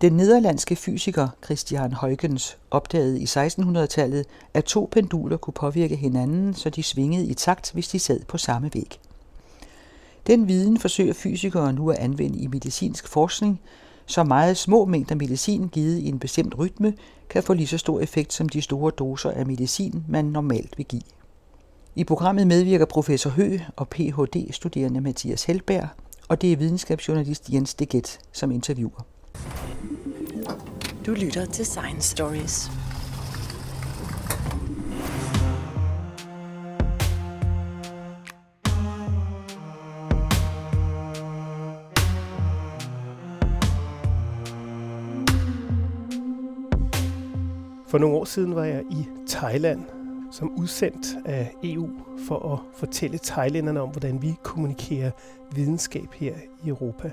Den nederlandske fysiker Christian Huygens opdagede i 1600-tallet, at to penduler kunne påvirke hinanden, så de svingede i takt, hvis de sad på samme væg. Den viden forsøger fysikere nu at anvende i medicinsk forskning, så meget små mængder medicin givet i en bestemt rytme kan få lige så stor effekt som de store doser af medicin, man normalt vil give. I programmet medvirker professor Hø og Ph.D.-studerende Mathias Helberg, og det er videnskabsjournalist Jens Deget, som interviewer. Du lytter til Science Stories. For nogle år siden var jeg i Thailand som udsendt af EU for at fortælle thailænderne om, hvordan vi kommunikerer videnskab her i Europa.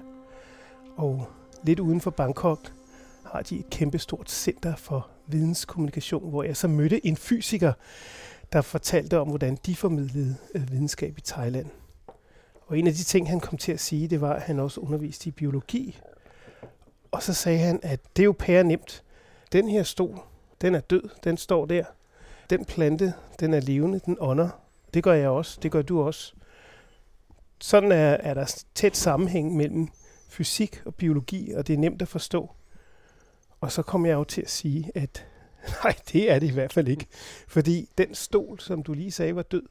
Og lidt uden for Bangkok har de et kæmpestort center for videnskommunikation, hvor jeg så mødte en fysiker, der fortalte om, hvordan de formidlede øh, videnskab i Thailand. Og en af de ting, han kom til at sige, det var, at han også underviste i biologi. Og så sagde han, at det er jo pære nemt. Den her stol, den er død, den står der. Den plante, den er levende, den ånder. Det gør jeg også, det gør du også. Sådan er, er der tæt sammenhæng mellem fysik og biologi, og det er nemt at forstå. Og så kom jeg jo til at sige, at nej, det er det i hvert fald ikke. Fordi den stol, som du lige sagde var død,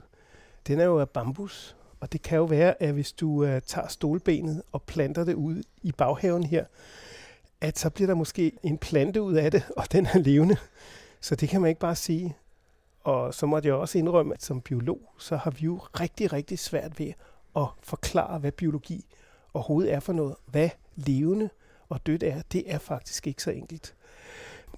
den er jo af bambus. Og det kan jo være, at hvis du uh, tager stolbenet og planter det ud i baghaven her, at så bliver der måske en plante ud af det, og den er levende. Så det kan man ikke bare sige. Og så måtte jeg også indrømme, at som biolog, så har vi jo rigtig, rigtig svært ved at forklare, hvad biologi overhovedet er for noget. Hvad levende og dødt er, det er faktisk ikke så enkelt.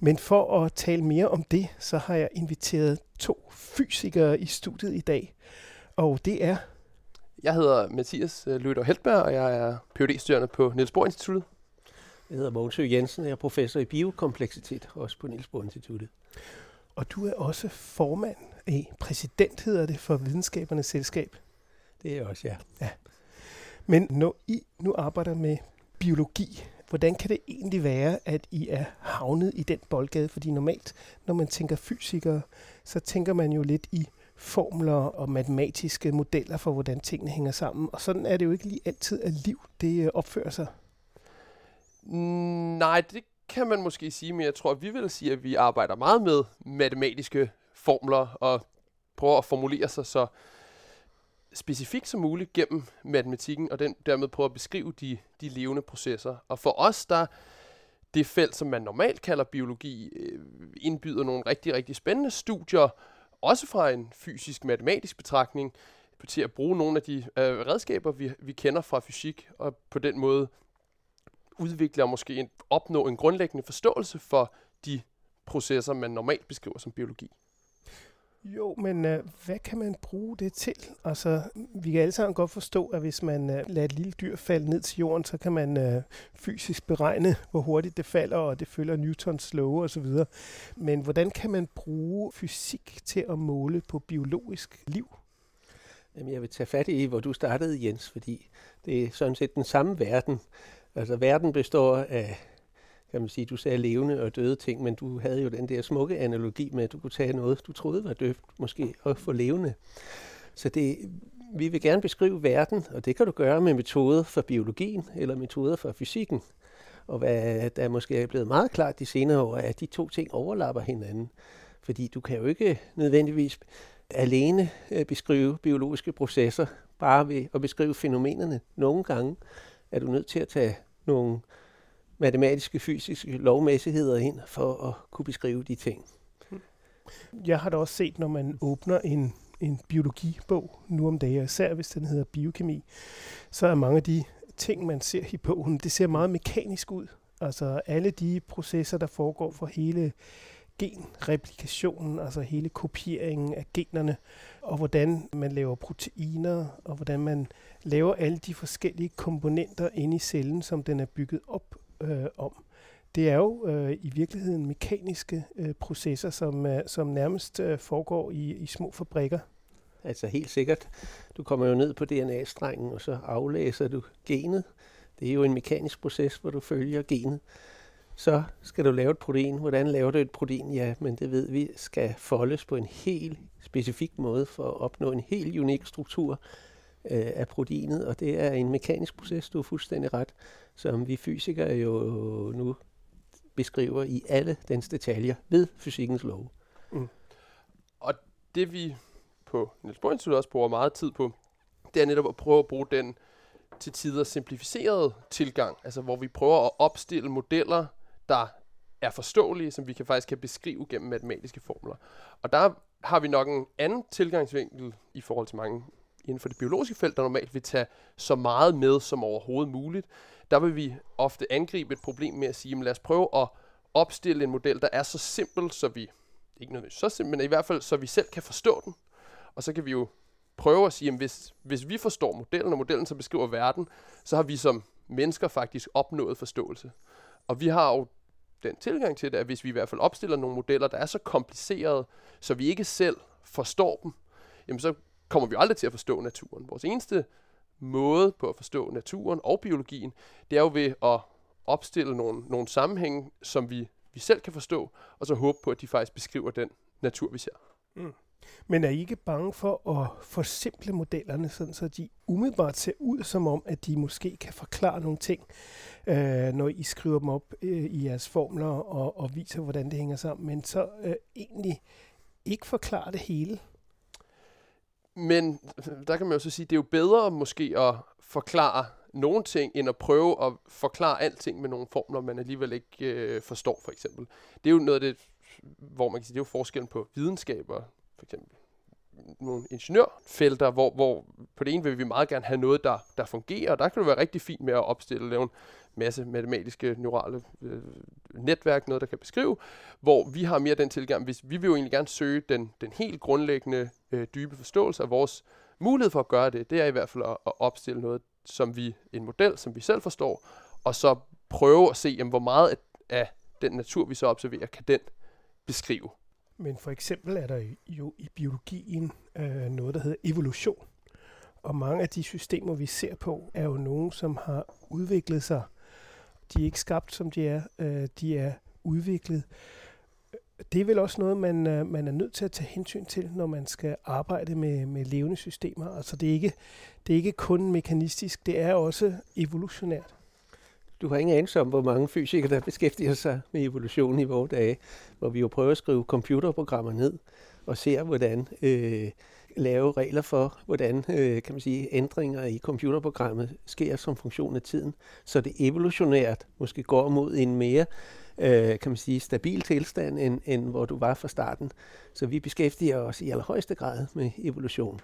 Men for at tale mere om det, så har jeg inviteret to fysikere i studiet i dag. Og det er... Jeg hedder Mathias øh, Løder Heltberg, og jeg er phd studerende på Niels Bohr Instituttet. Jeg hedder Mogens Jensen, og jeg er professor i biokompleksitet, også på Niels Bohr Instituttet. Og du er også formand i præsident, hedder det, for Videnskabernes Selskab. Det er også, ja. ja. Men når I nu arbejder med biologi, hvordan kan det egentlig være, at I er havnet i den boldgade? Fordi normalt, når man tænker fysikere, så tænker man jo lidt i formler og matematiske modeller for, hvordan tingene hænger sammen. Og sådan er det jo ikke lige altid, at liv det øh, opfører sig. Mm, nej, det kan man måske sige, men jeg tror, at vi vil sige, at vi arbejder meget med matematiske formler og prøver at formulere sig så specifikt som muligt gennem matematikken, og den dermed prøve at beskrive de, de levende processer. Og for os, der det felt, som man normalt kalder biologi, øh, indbyder nogle rigtig, rigtig spændende studier, også fra en fysisk-matematisk betragtning, til at bruge nogle af de øh, redskaber, vi, vi kender fra fysik, og på den måde udvikle og måske en, opnå en grundlæggende forståelse for de processer, man normalt beskriver som biologi. Jo, men øh, hvad kan man bruge det til? Altså, vi kan alle sammen godt forstå, at hvis man øh, lader et lille dyr falde ned til jorden, så kan man øh, fysisk beregne, hvor hurtigt det falder, og det følger Newtons love osv. Men hvordan kan man bruge fysik til at måle på biologisk liv? Jamen, jeg vil tage fat i, hvor du startede, Jens, fordi det er sådan set den samme verden. Altså, verden består af kan man sige, du sagde levende og døde ting, men du havde jo den der smukke analogi med, at du kunne tage noget, du troede var dødt, måske, og få levende. Så det, vi vil gerne beskrive verden, og det kan du gøre med metoder for biologien eller metoder for fysikken. Og hvad der måske er blevet meget klart de senere år, er, at de to ting overlapper hinanden. Fordi du kan jo ikke nødvendigvis alene øh, beskrive biologiske processer, bare ved at beskrive fænomenerne. Nogle gange er du nødt til at tage nogle matematiske, fysiske lovmæssigheder ind for at kunne beskrive de ting. Jeg har da også set, når man åbner en, en biologibog nu om dagen, især hvis den hedder biokemi, så er mange af de ting, man ser i bogen, det ser meget mekanisk ud. Altså alle de processer, der foregår for hele genreplikationen, altså hele kopieringen af generne, og hvordan man laver proteiner, og hvordan man laver alle de forskellige komponenter inde i cellen, som den er bygget op øh, om. Det er jo øh, i virkeligheden mekaniske øh, processer, som, øh, som nærmest øh, foregår i, i små fabrikker. Altså helt sikkert. Du kommer jo ned på DNA-strengen, og så aflæser du genet. Det er jo en mekanisk proces, hvor du følger genet. så skal du lave et protein. Hvordan laver du et protein? Ja, men det ved vi skal foldes på en helt specifik måde for at opnå en helt unik struktur øh, af proteinet, og det er en mekanisk proces, du er fuldstændig ret, som vi fysikere jo nu beskriver i alle dens detaljer ved fysikkens lov. Mm. Og det vi på Niels Bohr Institut også bruger meget tid på, det er netop at prøve at bruge den til tider simplificerede tilgang, altså hvor vi prøver at opstille modeller, der er forståelige, som vi kan faktisk kan beskrive gennem matematiske formler. Og der har vi nok en anden tilgangsvinkel i forhold til mange inden for det biologiske felt, der normalt vil tage så meget med som overhovedet muligt. Der vil vi ofte angribe et problem med at sige, lad os prøve at opstille en model, der er så simpel, så vi, ikke nødvendigvis så simpel, men i hvert fald, så vi selv kan forstå den. Og så kan vi jo prøve at sige, at hvis, hvis vi forstår modellen, og modellen så beskriver verden, så har vi som mennesker faktisk opnået forståelse. Og vi har jo den tilgang til det, at hvis vi i hvert fald opstiller nogle modeller, der er så komplicerede, så vi ikke selv forstår dem, jamen så kommer vi aldrig til at forstå naturen. Vores eneste måde på at forstå naturen og biologien, det er jo ved at opstille nogle, nogle sammenhænge, som vi, vi selv kan forstå, og så håbe på, at de faktisk beskriver den natur, vi ser. Mm. Men er I ikke bange for at forsimple modellerne, sådan så de umiddelbart ser ud som om, at de måske kan forklare nogle ting, øh, når I skriver dem op øh, i jeres formler og, og viser, hvordan det hænger sammen, men så øh, egentlig ikke forklare det hele? Men øh, der kan man jo så sige, det er jo bedre måske at forklare nogle ting, end at prøve at forklare alting med nogle formler, man alligevel ikke øh, forstår, for eksempel. Det er jo noget af det, hvor man kan sige, det er jo forskellen på videnskaber for eksempel nogle ingeniørfelter, hvor, hvor på det ene vil vi meget gerne have noget, der, der fungerer, og der kan det være rigtig fint med at opstille, nogle masse matematiske neurale øh, netværk, noget der kan beskrive, hvor vi har mere den tilgang, hvis vi vil jo egentlig gerne søge den, den helt grundlæggende øh, dybe forståelse af vores mulighed for at gøre det, det er i hvert fald at, at opstille noget, som vi, en model, som vi selv forstår, og så prøve at se, jamen, hvor meget af, af den natur, vi så observerer, kan den beskrive. Men for eksempel er der jo i biologien øh, noget, der hedder evolution. Og mange af de systemer, vi ser på, er jo nogen, som har udviklet sig. De er ikke skabt, som de er. Øh, de er udviklet. Det er vel også noget, man, øh, man er nødt til at tage hensyn til, når man skal arbejde med, med levende systemer. Altså det er, ikke, det er ikke kun mekanistisk, det er også evolutionært. Du har ingen anelse om, hvor mange fysikere, der beskæftiger sig med evolution i vores dage, hvor vi jo prøver at skrive computerprogrammer ned og ser, hvordan øh, lave regler for, hvordan øh, kan man sige, ændringer i computerprogrammet sker som funktion af tiden, så det evolutionært måske går mod en mere øh, kan man sige, stabil tilstand, end, end hvor du var fra starten. Så vi beskæftiger os i allerhøjeste grad med evolution.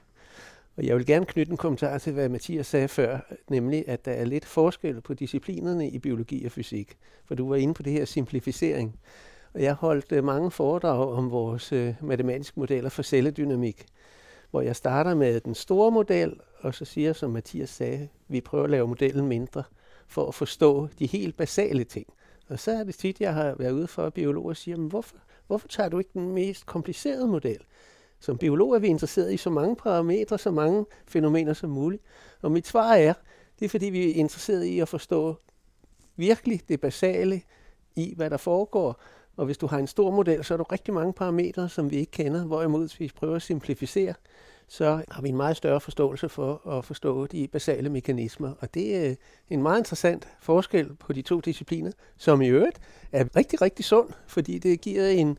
Og jeg vil gerne knytte en kommentar til, hvad Mathias sagde før, nemlig at der er lidt forskel på disciplinerne i biologi og fysik. For du var inde på det her simplificering. Og jeg holdt øh, mange foredrag om vores øh, matematiske modeller for celledynamik, hvor jeg starter med den store model, og så siger, som Mathias sagde, vi prøver at lave modellen mindre, for at forstå de helt basale ting. Og så er det tit, jeg har været ude for, at biologer siger, men hvorfor, hvorfor tager du ikke den mest komplicerede model? Som biolog er vi interesseret i så mange parametre, så mange fænomener som muligt. Og mit svar er, det er fordi, vi er interesseret i at forstå virkelig det basale i, hvad der foregår. Og hvis du har en stor model, så er der rigtig mange parametre, som vi ikke kender. Hvorimod, hvis vi prøver at simplificere, så har vi en meget større forståelse for at forstå de basale mekanismer. Og det er øh, en meget interessant forskel på de to discipliner, som i øvrigt er rigtig, rigtig sund, fordi det giver en,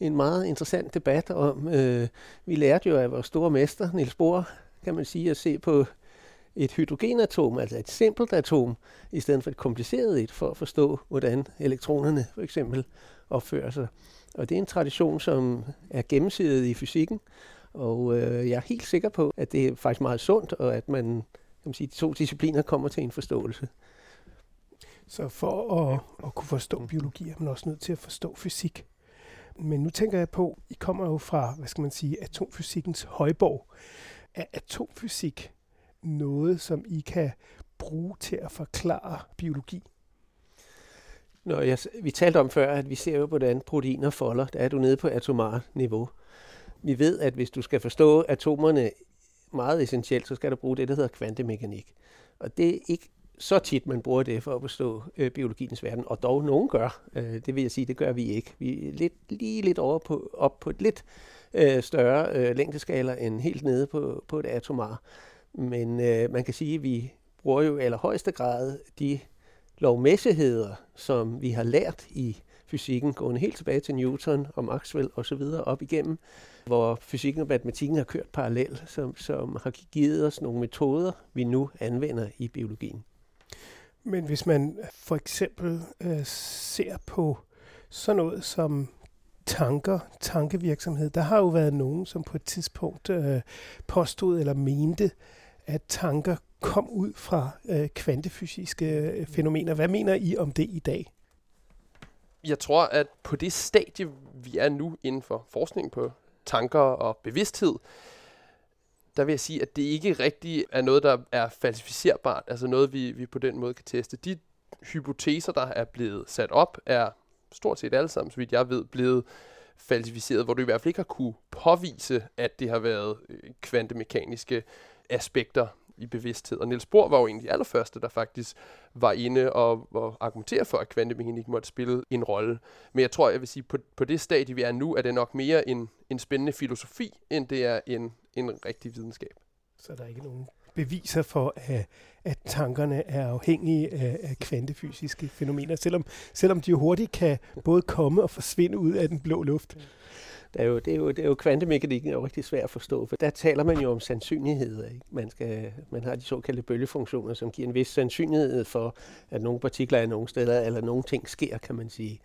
en meget interessant debat om, øh, vi lærte jo af vores store mester, Niels Bohr, kan man sige, at se på et hydrogenatom, altså et simpelt atom, i stedet for et kompliceret et, for at forstå, hvordan elektronerne for eksempel opfører sig. Og det er en tradition, som er gennemsiddet i fysikken, og øh, jeg er helt sikker på, at det er faktisk meget sundt, og at man, kan man sige, de to discipliner kommer til en forståelse. Så for at, at kunne forstå biologi, er man også nødt til at forstå fysik. Men nu tænker jeg på, I kommer jo fra, hvad skal man sige, atomfysikkens højborg. Er atomfysik noget, som I kan bruge til at forklare biologi? Nå, jeg, vi talte om før, at vi ser jo, hvordan proteiner folder. Der er du nede på atomar niveau. Vi ved, at hvis du skal forstå atomerne meget essentielt, så skal du bruge det, der hedder kvantemekanik. Og det er ikke så tit, man bruger det for at forstå øh, biologiens verden, og dog nogen gør. Øh, det vil jeg sige, det gør vi ikke. Vi er lidt, lige lidt over på, op på et lidt øh, større øh, længdeskala end helt nede på, på et atomar. Men øh, man kan sige, at vi bruger jo i allerhøjeste grad de lovmæssigheder, som vi har lært i fysikken, gående helt tilbage til Newton og Maxwell osv. op igennem, hvor fysikken og matematikken har kørt parallelt, som, som har givet os nogle metoder, vi nu anvender i biologien. Men hvis man for eksempel øh, ser på sådan noget som tanker, tankevirksomhed, der har jo været nogen, som på et tidspunkt øh, påstod eller mente, at tanker kom ud fra øh, kvantefysiske øh, fænomener. Hvad mener I om det i dag? Jeg tror, at på det stadie, vi er nu inden for forskning på tanker og bevidsthed, der vil jeg sige, at det ikke rigtig er noget, der er falsificerbart, altså noget, vi, vi på den måde kan teste. De hypoteser, der er blevet sat op, er stort set alle sammen, så vidt jeg ved, blevet falsificeret, hvor du i hvert fald ikke har kunne påvise, at det har været øh, kvantemekaniske aspekter i bevidsthed. Og Niels Bohr var jo en af de allerførste, der faktisk var inde og, og argumentere for, at kvantemekanik måtte spille en rolle. Men jeg tror, jeg vil sige, på, på det stadie, vi er nu, er det nok mere en, en spændende filosofi, end det er en, en rigtig videnskab. Så der er ikke nogen beviser for, at, at tankerne er afhængige af, af kvantefysiske fænomener, selvom, selvom de hurtigt kan både komme og forsvinde ud af den blå luft. Det er jo, det er jo, det er jo kvantemekanikken er jo rigtig svært at forstå, for der taler man jo om sandsynligheder. Ikke? Man, skal, man har de såkaldte bølgefunktioner, som giver en vis sandsynlighed for, at nogle partikler er nogle steder, eller nogle ting sker, kan man sige.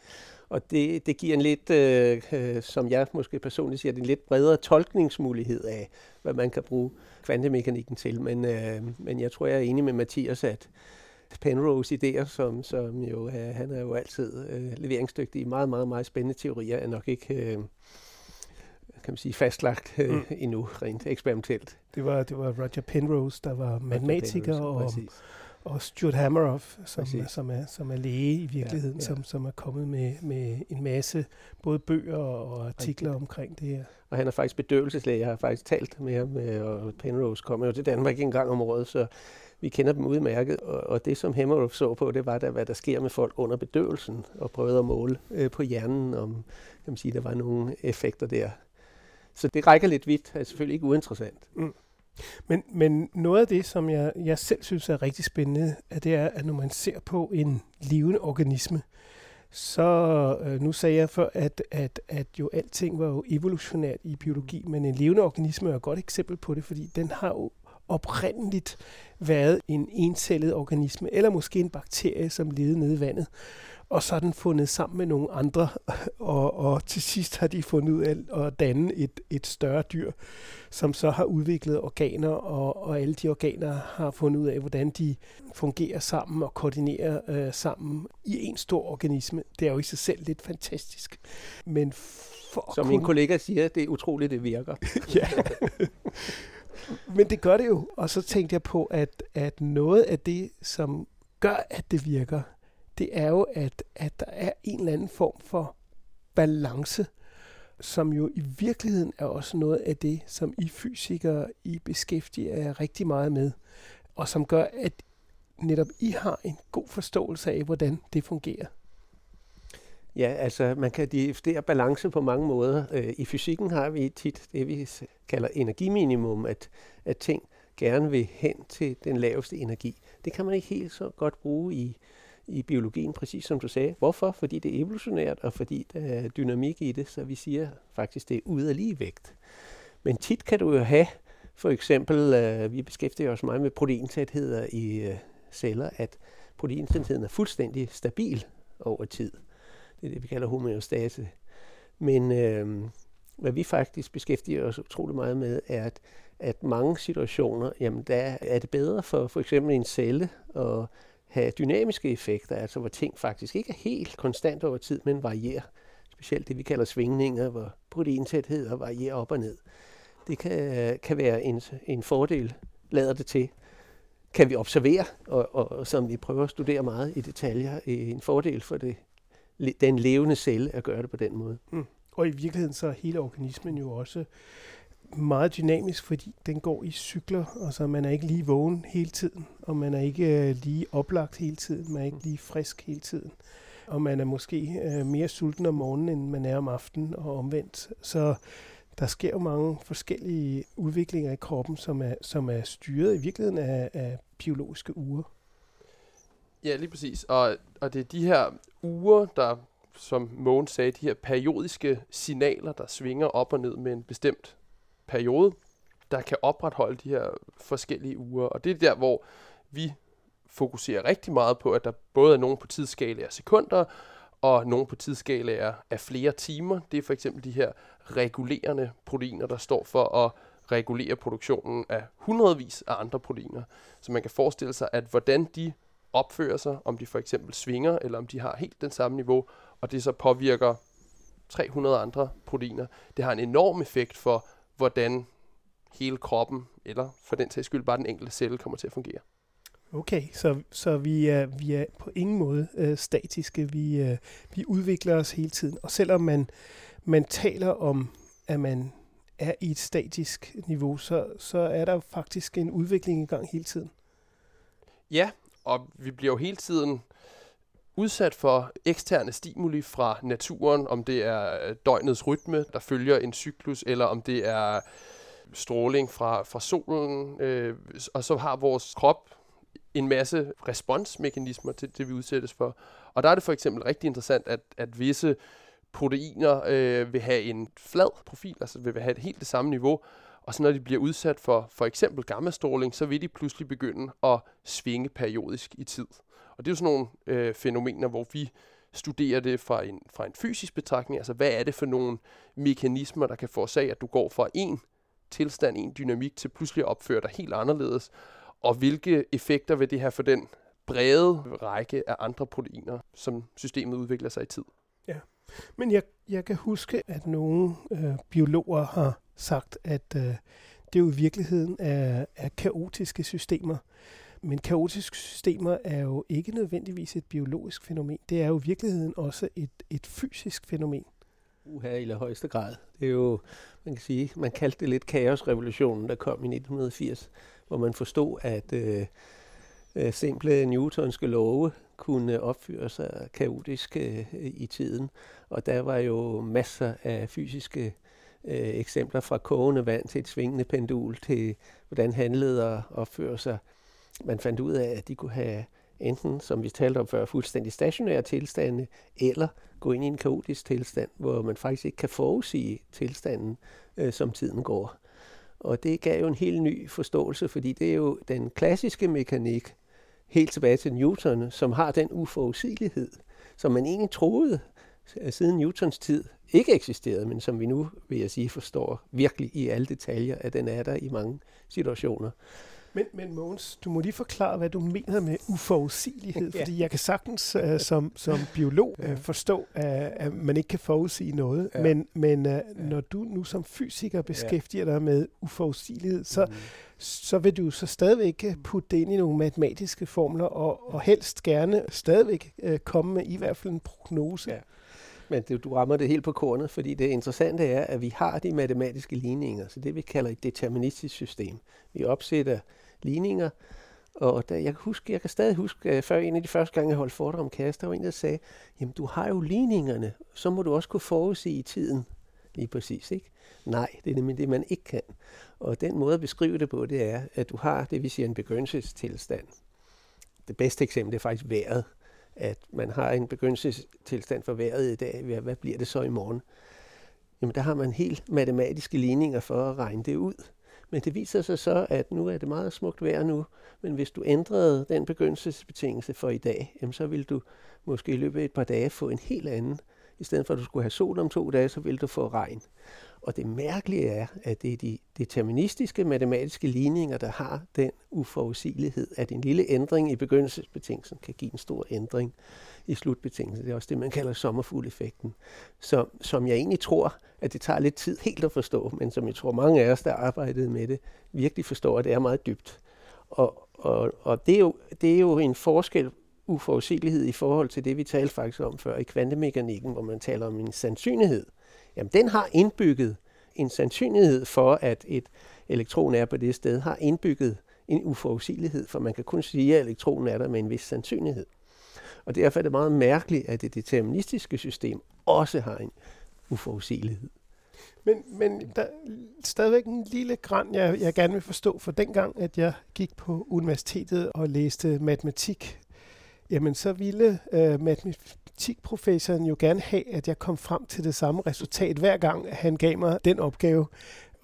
Og det, det giver en lidt, øh, øh, som jeg måske personligt siger, en lidt bredere tolkningsmulighed af, hvad man kan bruge kvantemekanikken til. Men, øh, men jeg tror, jeg er enig med Mathias, at Penrose idéer, som, som jo er, han er jo altid øh, leveringsdygtig i meget, meget, meget spændende teorier, er nok ikke øh, kan man sige, fastlagt øh, mm. endnu, rent eksperimentelt. Det var, det var Roger Penrose, der var matematiker, Penrose, og, og Stuart Hameroff, som, som, er, som er læge i virkeligheden, ja, ja. Som, som er kommet med, med en masse både bøger og artikler Rigtig. omkring det her. Og han er faktisk bedøvelseslæge. Jeg har faktisk talt med ham, øh, og Penrose kommer jo til Danmark en gang om året, så vi kender dem udmærket. Og, og det, som Hameroff så på, det var, der, hvad der sker med folk under bedøvelsen, og prøvede at måle øh, på hjernen, om kan man sige, der var nogle effekter der. Så det rækker lidt vidt, er selvfølgelig ikke uinteressant. Mm. Men, men noget af det, som jeg, jeg selv synes er rigtig spændende, er det er, at når man ser på en levende organisme, så øh, nu sagde jeg før, at, at, at jo alting var jo evolutionært i biologi, men en levende organisme er et godt eksempel på det, fordi den har jo oprindeligt været en encellet organisme, eller måske en bakterie, som levede nede i vandet og så er den fundet sammen med nogle andre, og, og til sidst har de fundet ud af at danne et, et større dyr, som så har udviklet organer, og, og alle de organer har fundet ud af, hvordan de fungerer sammen og koordinerer øh, sammen i en stor organisme. Det er jo i sig selv lidt fantastisk. Men for Som min kollega siger, det er utroligt, det virker. ja. Men det gør det jo. Og så tænkte jeg på, at, at noget af det, som gør, at det virker, det er jo, at, at der er en eller anden form for balance, som jo i virkeligheden er også noget af det, som I fysikere I beskæftiger er rigtig meget med, og som gør, at netop I har en god forståelse af, hvordan det fungerer. Ja, altså man kan definere balance på mange måder. Øh, I fysikken har vi tit det, vi kalder energiminimum, at, at ting gerne vil hen til den laveste energi. Det kan man ikke helt så godt bruge i, i biologien, præcis som du sagde. Hvorfor? Fordi det er evolutionært, og fordi der er dynamik i det, så vi siger faktisk, det er ud af ligevægt. Men tit kan du jo have, for eksempel, øh, vi beskæftiger os meget med proteintætheder i øh, celler, at proteintætheden er fuldstændig stabil over tid. Det er det, vi kalder homeostase. Men øh, hvad vi faktisk beskæftiger os utrolig meget med, er, at, at mange situationer, jamen der er det bedre for for eksempel en celle at have dynamiske effekter, altså hvor ting faktisk ikke er helt konstant over tid, men varierer. Specielt det, vi kalder svingninger, hvor proteintætheder varierer op og ned. Det kan, kan være en, en fordel, lader det til. Kan vi observere, og, og, og som vi prøver at studere meget i detaljer, en fordel for det, den levende celle at gøre det på den måde. Mm. Og i virkeligheden så er hele organismen jo også meget dynamisk, fordi den går i cykler, og så man er ikke lige vågen hele tiden, og man er ikke øh, lige oplagt hele tiden, man er ikke lige frisk hele tiden, og man er måske øh, mere sulten om morgenen, end man er om aftenen, og omvendt. Så der sker jo mange forskellige udviklinger i kroppen, som er, som er styret i virkeligheden af, af biologiske uger. Ja, lige præcis. Og, og det er de her uger, der, som Mogens sagde, de her periodiske signaler, der svinger op og ned med en bestemt periode, der kan opretholde de her forskellige uger. Og det er der, hvor vi fokuserer rigtig meget på, at der både er nogen på tidsskala af sekunder, og nogen på tidsskala af flere timer. Det er for eksempel de her regulerende proteiner, der står for at regulere produktionen af hundredvis af andre proteiner. Så man kan forestille sig, at hvordan de opfører sig, om de for eksempel svinger, eller om de har helt den samme niveau, og det så påvirker 300 andre proteiner. Det har en enorm effekt for, hvordan hele kroppen, eller for den sags skyld bare den enkelte celle, kommer til at fungere. Okay, så, så vi, er, vi er på ingen måde øh, statiske. Vi, øh, vi udvikler os hele tiden. Og selvom man, man taler om, at man er i et statisk niveau, så, så er der faktisk en udvikling i gang hele tiden. Ja, og vi bliver jo hele tiden udsat for eksterne stimuli fra naturen, om det er øh, døgnets rytme, der følger en cyklus, eller om det er stråling fra, fra solen. Øh, og så har vores krop en masse responsmekanismer til det, vi udsættes for. Og der er det for eksempel rigtig interessant, at, at visse proteiner øh, vil have en flad profil, altså vil have et helt det samme niveau, og så når de bliver udsat for for eksempel gammastråling, så vil de pludselig begynde at svinge periodisk i tid. Og det er jo sådan nogle øh, fænomener, hvor vi studerer det fra en, fra en fysisk betragtning. Altså hvad er det for nogle mekanismer, der kan forårsage, at du går fra en tilstand, en dynamik, til pludselig at opføre dig helt anderledes. Og hvilke effekter vil det have for den brede række af andre proteiner, som systemet udvikler sig i tid? Ja, men jeg, jeg kan huske, at nogle øh, biologer har sagt, at øh, det jo i virkeligheden er, er kaotiske systemer. Men kaotiske systemer er jo ikke nødvendigvis et biologisk fænomen. Det er jo i virkeligheden også et, et fysisk fænomen. Uha, i højeste grad. Det er jo, man kan sige, man kaldte det lidt kaosrevolutionen, der kom i 1980, hvor man forstod, at øh, øh, simple newtonske love kunne opføre sig kaotisk øh, i tiden. Og der var jo masser af fysiske øh, eksempler fra kogende vand til et svingende pendul til, hvordan handleder opfører sig. Man fandt ud af, at de kunne have enten, som vi talte om før, fuldstændig stationære tilstande, eller gå ind i en kaotisk tilstand, hvor man faktisk ikke kan forudsige tilstanden, øh, som tiden går. Og det gav jo en helt ny forståelse, fordi det er jo den klassiske mekanik, helt tilbage til Newton, som har den uforudsigelighed, som man egentlig troede øh, siden Newtons tid ikke eksisterede, men som vi nu, vil jeg sige, forstår virkelig i alle detaljer, at den er der i mange situationer. Men, men Mogens, du må lige forklare, hvad du mener med uforudsigelighed, ja. fordi jeg kan sagtens uh, som, som biolog uh, forstå, uh, at man ikke kan forudsige noget, ja. men, men uh, ja. når du nu som fysiker beskæftiger ja. dig med uforudsigelighed, så, mm. så vil du så stadigvæk putte det ind i nogle matematiske formler, og, og helst gerne stadigvæk uh, komme med i hvert fald en prognose. Ja. Men det, du rammer det helt på kornet, fordi det interessante er, at vi har de matematiske ligninger, så det vi kalder et deterministisk system. Vi opsætter ligninger, og der, jeg, kan huske, jeg kan stadig huske, øh, før en af de første gange, jeg holdt foredrag om kasse, der var en, der sagde, jamen du har jo ligningerne, så må du også kunne forudse i tiden. Lige præcis, ikke? Nej, det er nemlig det, man ikke kan. Og den måde at beskrive det på, det er, at du har det, vi siger en begyndelsestilstand. Det bedste eksempel er faktisk vejret at man har en begyndelsestilstand for vejret i dag. Hvad bliver det så i morgen? Jamen, der har man helt matematiske ligninger for at regne det ud. Men det viser sig så, at nu er det meget smukt vejr nu, men hvis du ændrede den begyndelsesbetingelse for i dag, jamen så vil du måske i løbet af et par dage få en helt anden. I stedet for at du skulle have sol om to dage, så vil du få regn. Og det mærkelige er, at det er de deterministiske matematiske ligninger, der har den uforudsigelighed, at en lille ændring i begyndelsesbetingelsen kan give en stor ændring i slutbetingelsen. Det er også det, man kalder sommerfugleffekten. Så, som jeg egentlig tror, at det tager lidt tid helt at forstå, men som jeg tror mange af os, der arbejdede med det, virkelig forstår, at det er meget dybt. Og, og, og det, er jo, det er jo en forskel uforudsigelighed i forhold til det, vi talte faktisk om før i kvantemekanikken, hvor man taler om en sandsynlighed jamen den har indbygget en sandsynlighed for, at et elektron er på det sted, har indbygget en uforudsigelighed, for man kan kun sige, at elektronen er der med en vis sandsynlighed. Og derfor er det meget mærkeligt, at det deterministiske system også har en uforudsigelighed. Men, men der er stadigvæk en lille græn, jeg, jeg gerne vil forstå, for dengang, at jeg gik på universitetet og læste matematik, jamen så ville øh, matematikprofessoren jo gerne have, at jeg kom frem til det samme resultat, hver gang han gav mig den opgave.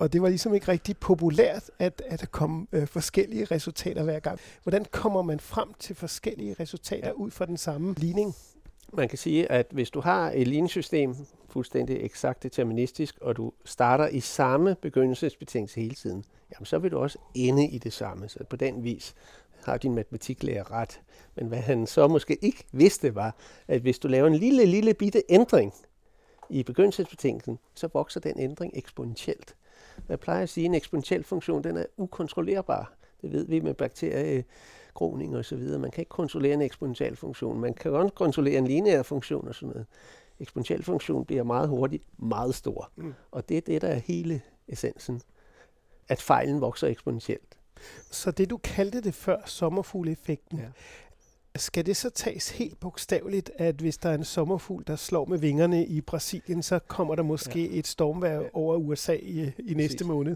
Og det var ligesom ikke rigtig populært, at, at der kom øh, forskellige resultater hver gang. Hvordan kommer man frem til forskellige resultater ud fra den samme ligning? Man kan sige, at hvis du har et ligningssystem, fuldstændig eksakt deterministisk, og du starter i samme begyndelsesbetingelse hele tiden, jamen så vil du også ende i det samme. Så på den vis har din matematiklærer ret. Men hvad han så måske ikke vidste var, at hvis du laver en lille, lille bitte ændring i begyndelsesbetingelsen, så vokser den ændring eksponentielt. Jeg plejer at sige, at en eksponentiel funktion den er ukontrollerbar. Det ved vi med bakteriegroning og så videre. Man kan ikke kontrollere en eksponentiel funktion. Man kan godt kontrollere en lineær funktion og sådan noget. Eksponentiel funktion bliver meget hurtigt meget stor. Mm. Og det er det, der er hele essensen. At fejlen vokser eksponentielt. Så det, du kaldte det før, sommerfugleffekten, ja. Skal det så tages helt bogstaveligt, at hvis der er en sommerfugl, der slår med vingerne i Brasilien, så kommer der måske ja. et stormvejr ja. over USA i, i næste måned?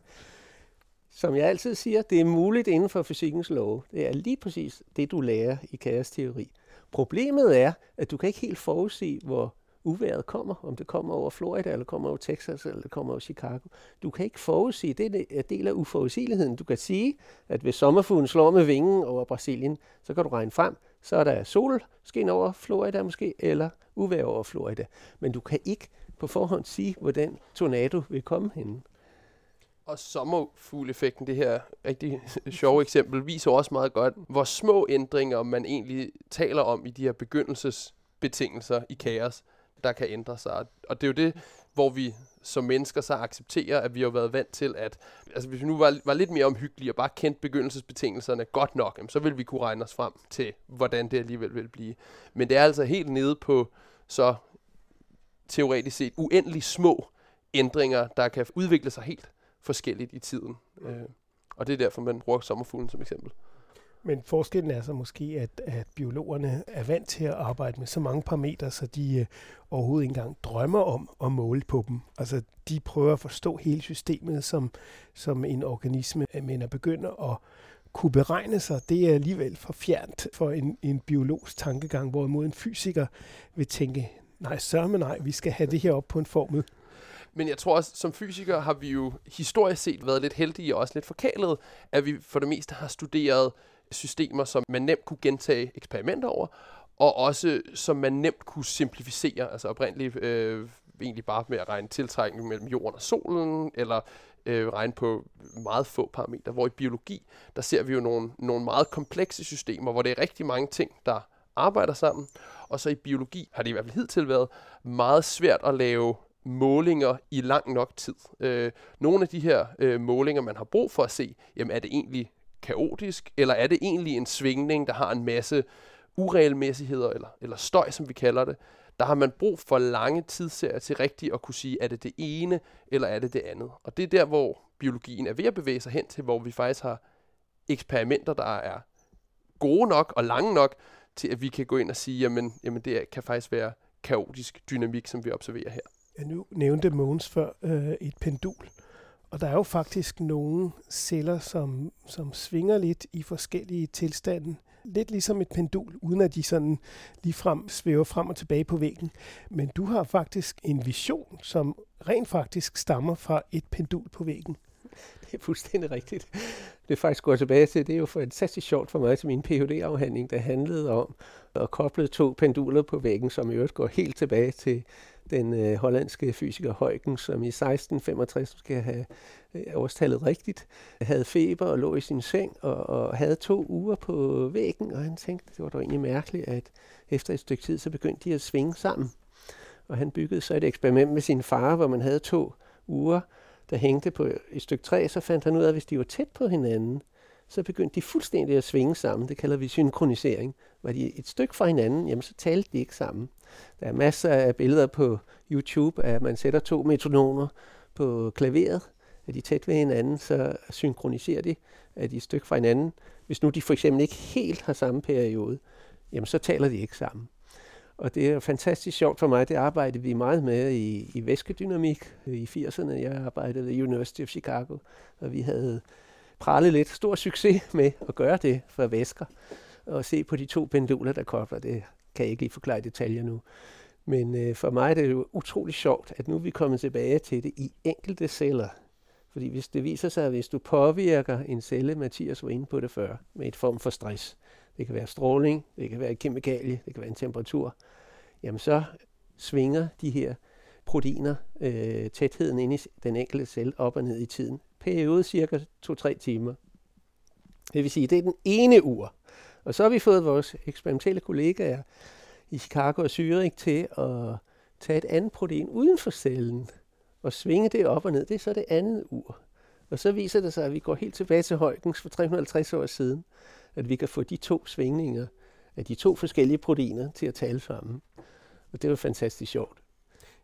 Som jeg altid siger, det er muligt inden for fysikkens love. Det er lige præcis det, du lærer i kaosteori. Problemet er, at du kan ikke helt forudse, hvor uværet kommer, om det kommer over Florida, eller kommer over Texas, eller det kommer over Chicago. Du kan ikke forudsige, det er en del af uforudsigeligheden. Du kan sige, at hvis sommerfuglen slår med vingen over Brasilien, så kan du regne frem, så er der solskin over Florida måske, eller uvær over Florida. Men du kan ikke på forhånd sige, hvordan tornado vil komme hen. Og sommerfugleffekten, det her rigtig sjove eksempel, viser også meget godt, hvor små ændringer man egentlig taler om i de her begyndelsesbetingelser i kaos der kan ændre sig. Og det er jo det, hvor vi som mennesker så accepterer, at vi har været vant til, at altså hvis vi nu var, var lidt mere omhyggelige og bare kendte begyndelsesbetingelserne godt nok, jamen, så ville vi kunne regne os frem til, hvordan det alligevel vil blive. Men det er altså helt nede på så teoretisk set uendelig små ændringer, der kan udvikle sig helt forskelligt i tiden. Øh, og det er derfor, man bruger sommerfuglen som eksempel. Men forskellen er så måske, at, at biologerne er vant til at arbejde med så mange parametre, så de øh, overhovedet ikke engang drømmer om at måle på dem. Altså, de prøver at forstå hele systemet som, som en organisme, men at begynde at kunne beregne sig, det er alligevel for fjernt for en, en biologs tankegang, hvorimod en fysiker vil tænke, nej, sørme nej, vi skal have det her op på en formel. Men jeg tror også, som fysikere har vi jo historisk set været lidt heldige og også lidt forkælet, at vi for det meste har studeret systemer, som man nemt kunne gentage eksperimenter over, og også som man nemt kunne simplificere, altså oprindeligt øh, egentlig bare med at regne tiltrækning mellem jorden og solen, eller øh, regne på meget få parametre. Hvor i biologi, der ser vi jo nogle, nogle meget komplekse systemer, hvor det er rigtig mange ting, der arbejder sammen. Og så i biologi har det i hvert fald hidtil været meget svært at lave målinger i lang nok tid. Øh, nogle af de her øh, målinger, man har brug for at se, jamen er det egentlig kaotisk, eller er det egentlig en svingning, der har en masse uregelmæssigheder, eller, eller støj, som vi kalder det, der har man brug for lange tidsserier til rigtigt at kunne sige, er det det ene, eller er det det andet. Og det er der, hvor biologien er ved at bevæge sig hen til, hvor vi faktisk har eksperimenter, der er gode nok og lange nok, til at vi kan gå ind og sige, jamen, jamen det kan faktisk være kaotisk dynamik, som vi observerer her. Jeg nu nævnte Måns før øh, et pendul. Og der er jo faktisk nogle celler, som, som svinger lidt i forskellige tilstande. Lidt ligesom et pendul, uden at de sådan ligefrem svæver frem og tilbage på væggen. Men du har faktisk en vision, som rent faktisk stammer fra et pendul på væggen. Det er fuldstændig rigtigt. Det er faktisk går tilbage til, det er jo fantastisk sjovt for mig til min Ph.D.-afhandling, der handlede om at koble to penduler på væggen, som i øvrigt går helt tilbage til den øh, hollandske fysiker Huygens, som i 1665, skal have øh, årstallet rigtigt, havde feber og lå i sin seng og, og havde to uger på væggen, og han tænkte, det var da egentlig mærkeligt, at efter et stykke tid, så begyndte de at svinge sammen. Og han byggede så et eksperiment med sin far, hvor man havde to uger, der hængte på et stykke træ, så fandt han ud af, at hvis de var tæt på hinanden, så begyndte de fuldstændig at svinge sammen. Det kalder vi synkronisering. Var de et stykke fra hinanden, jamen så talte de ikke sammen. Der er masser af billeder på YouTube at man sætter to metronomer på klaveret, er de tæt ved hinanden, så synkroniserer de, at de er et stykke fra hinanden. Hvis nu de for eksempel ikke helt har samme periode, jamen så taler de ikke sammen. Og det er fantastisk sjovt for mig. Det arbejdede vi meget med i, i væskedynamik i 80'erne. Jeg arbejdede ved University of Chicago, og vi havde prale lidt stor succes med at gøre det for væsker. Og se på de to penduler, der kobler. Det kan jeg ikke lige forklare i detaljer nu. Men øh, for mig er det jo utrolig sjovt, at nu er vi kommet tilbage til det i enkelte celler. Fordi hvis det viser sig, at hvis du påvirker en celle, Mathias var inde på det før, med et form for stress, det kan være stråling, det kan være kemikalie, det kan være en temperatur, jamen så svinger de her proteiner øh, tætheden inde i den enkelte celle op og ned i tiden. Periode cirka 2-3 timer. Det vil sige, det er den ene ur. Og så har vi fået vores eksperimentelle kollegaer i Chicago og Zürich til at tage et andet protein uden for cellen og svinge det op og ned. Det er så det andet ur. Og så viser det sig, at vi går helt tilbage til Huygens for 350 år siden, at vi kan få de to svingninger af de to forskellige proteiner til at tale sammen. Og det var fantastisk sjovt.